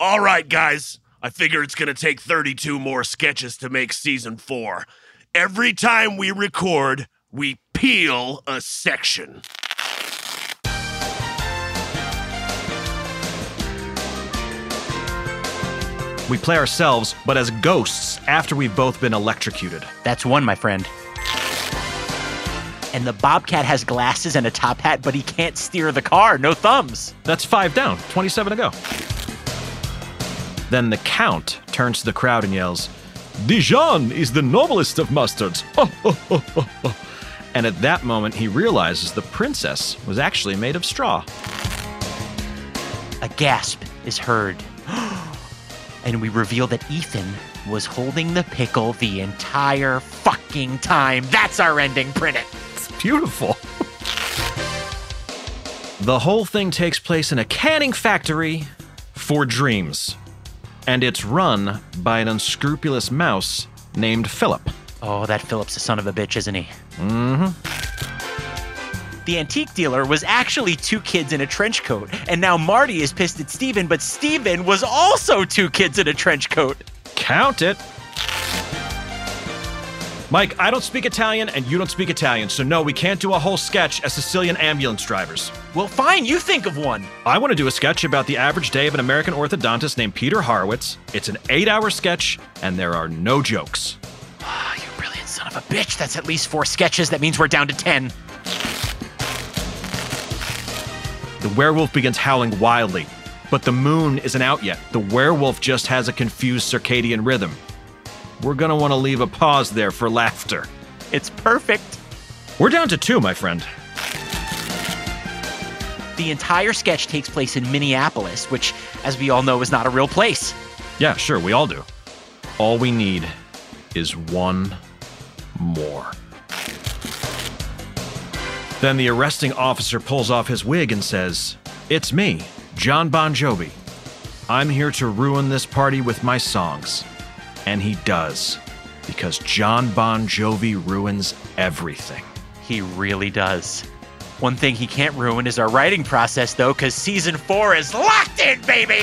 All right, guys. I figure it's going to take 32 more sketches to make season four. Every time we record, we peel a section. We play ourselves, but as ghosts after we've both been electrocuted. That's one, my friend. And the Bobcat has glasses and a top hat, but he can't steer the car. No thumbs. That's five down, 27 to go. Then the Count turns to the crowd and yells, Dijon is the noblest of mustards. and at that moment, he realizes the princess was actually made of straw. A gasp is heard. and we reveal that Ethan was holding the pickle the entire fucking time. That's our ending. Print it. It's beautiful. the whole thing takes place in a canning factory for dreams, and it's run by an unscrupulous mouse named Philip. Oh, that Philip's a son of a bitch, isn't he? Mm-hmm. The antique dealer was actually two kids in a trench coat, and now Marty is pissed at Steven, but Steven was also two kids in a trench coat. Count it. Mike, I don't speak Italian and you don't speak Italian, so no, we can't do a whole sketch as Sicilian ambulance drivers. Well, fine, you think of one. I want to do a sketch about the average day of an American orthodontist named Peter Horowitz. It's an eight hour sketch, and there are no jokes. Ah, you brilliant son of a bitch. That's at least four sketches. That means we're down to ten. The werewolf begins howling wildly, but the moon isn't out yet. The werewolf just has a confused circadian rhythm. We're gonna want to leave a pause there for laughter. It's perfect. We're down to two, my friend. The entire sketch takes place in Minneapolis, which, as we all know, is not a real place. Yeah, sure, we all do. All we need is one more. Then the arresting officer pulls off his wig and says, It's me, John Bon Jovi. I'm here to ruin this party with my songs. And he does, because John Bon Jovi ruins everything. He really does. One thing he can't ruin is our writing process, though, because season four is locked in, baby!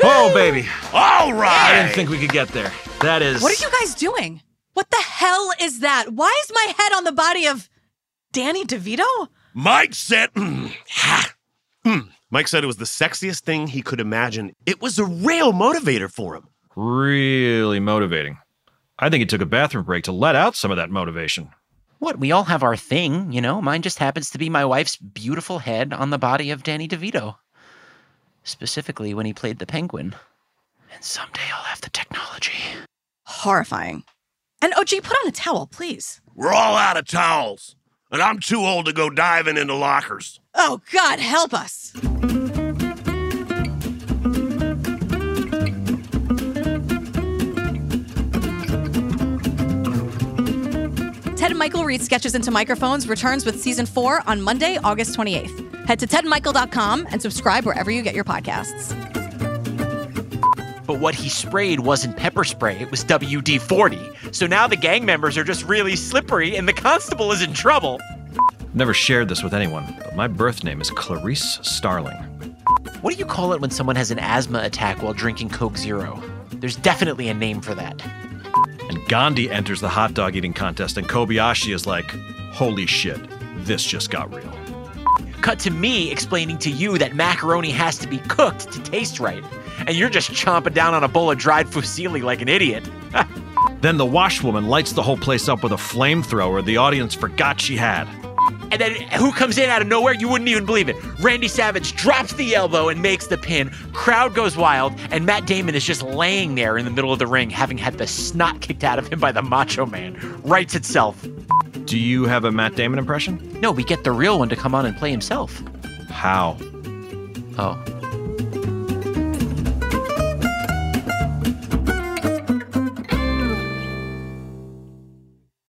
Oh, baby. All right. I didn't think we could get there. That is. What are you guys doing? What the hell is that? Why is my head on the body of Danny DeVito? Mike said, mm, ha, mm. Mike said it was the sexiest thing he could imagine. It was a real motivator for him. Really motivating. I think he took a bathroom break to let out some of that motivation. What? We all have our thing, you know? Mine just happens to be my wife's beautiful head on the body of Danny DeVito. Specifically when he played the penguin. And someday I'll have the technology. Horrifying. And OG, put on a towel, please. We're all out of towels, and I'm too old to go diving into lockers. Oh, God, help us. And Michael read sketches into microphones returns with season four on Monday, August 28th. Head to tedandmichael.com and subscribe wherever you get your podcasts. But what he sprayed wasn't pepper spray, it was WD 40. So now the gang members are just really slippery and the constable is in trouble. Never shared this with anyone, but my birth name is Clarice Starling. What do you call it when someone has an asthma attack while drinking Coke Zero? There's definitely a name for that. And Gandhi enters the hot dog eating contest, and Kobayashi is like, holy shit, this just got real. Cut to me explaining to you that macaroni has to be cooked to taste right. And you're just chomping down on a bowl of dried fusilli like an idiot. Then the washwoman lights the whole place up with a flamethrower the audience forgot she had. And then who comes in out of nowhere? You wouldn't even believe it. Randy Savage drops the elbow and makes the pin. Crowd goes wild, and Matt Damon is just laying there in the middle of the ring, having had the snot kicked out of him by the Macho Man. Writes itself. Do you have a Matt Damon impression? No, we get the real one to come on and play himself. How? Oh.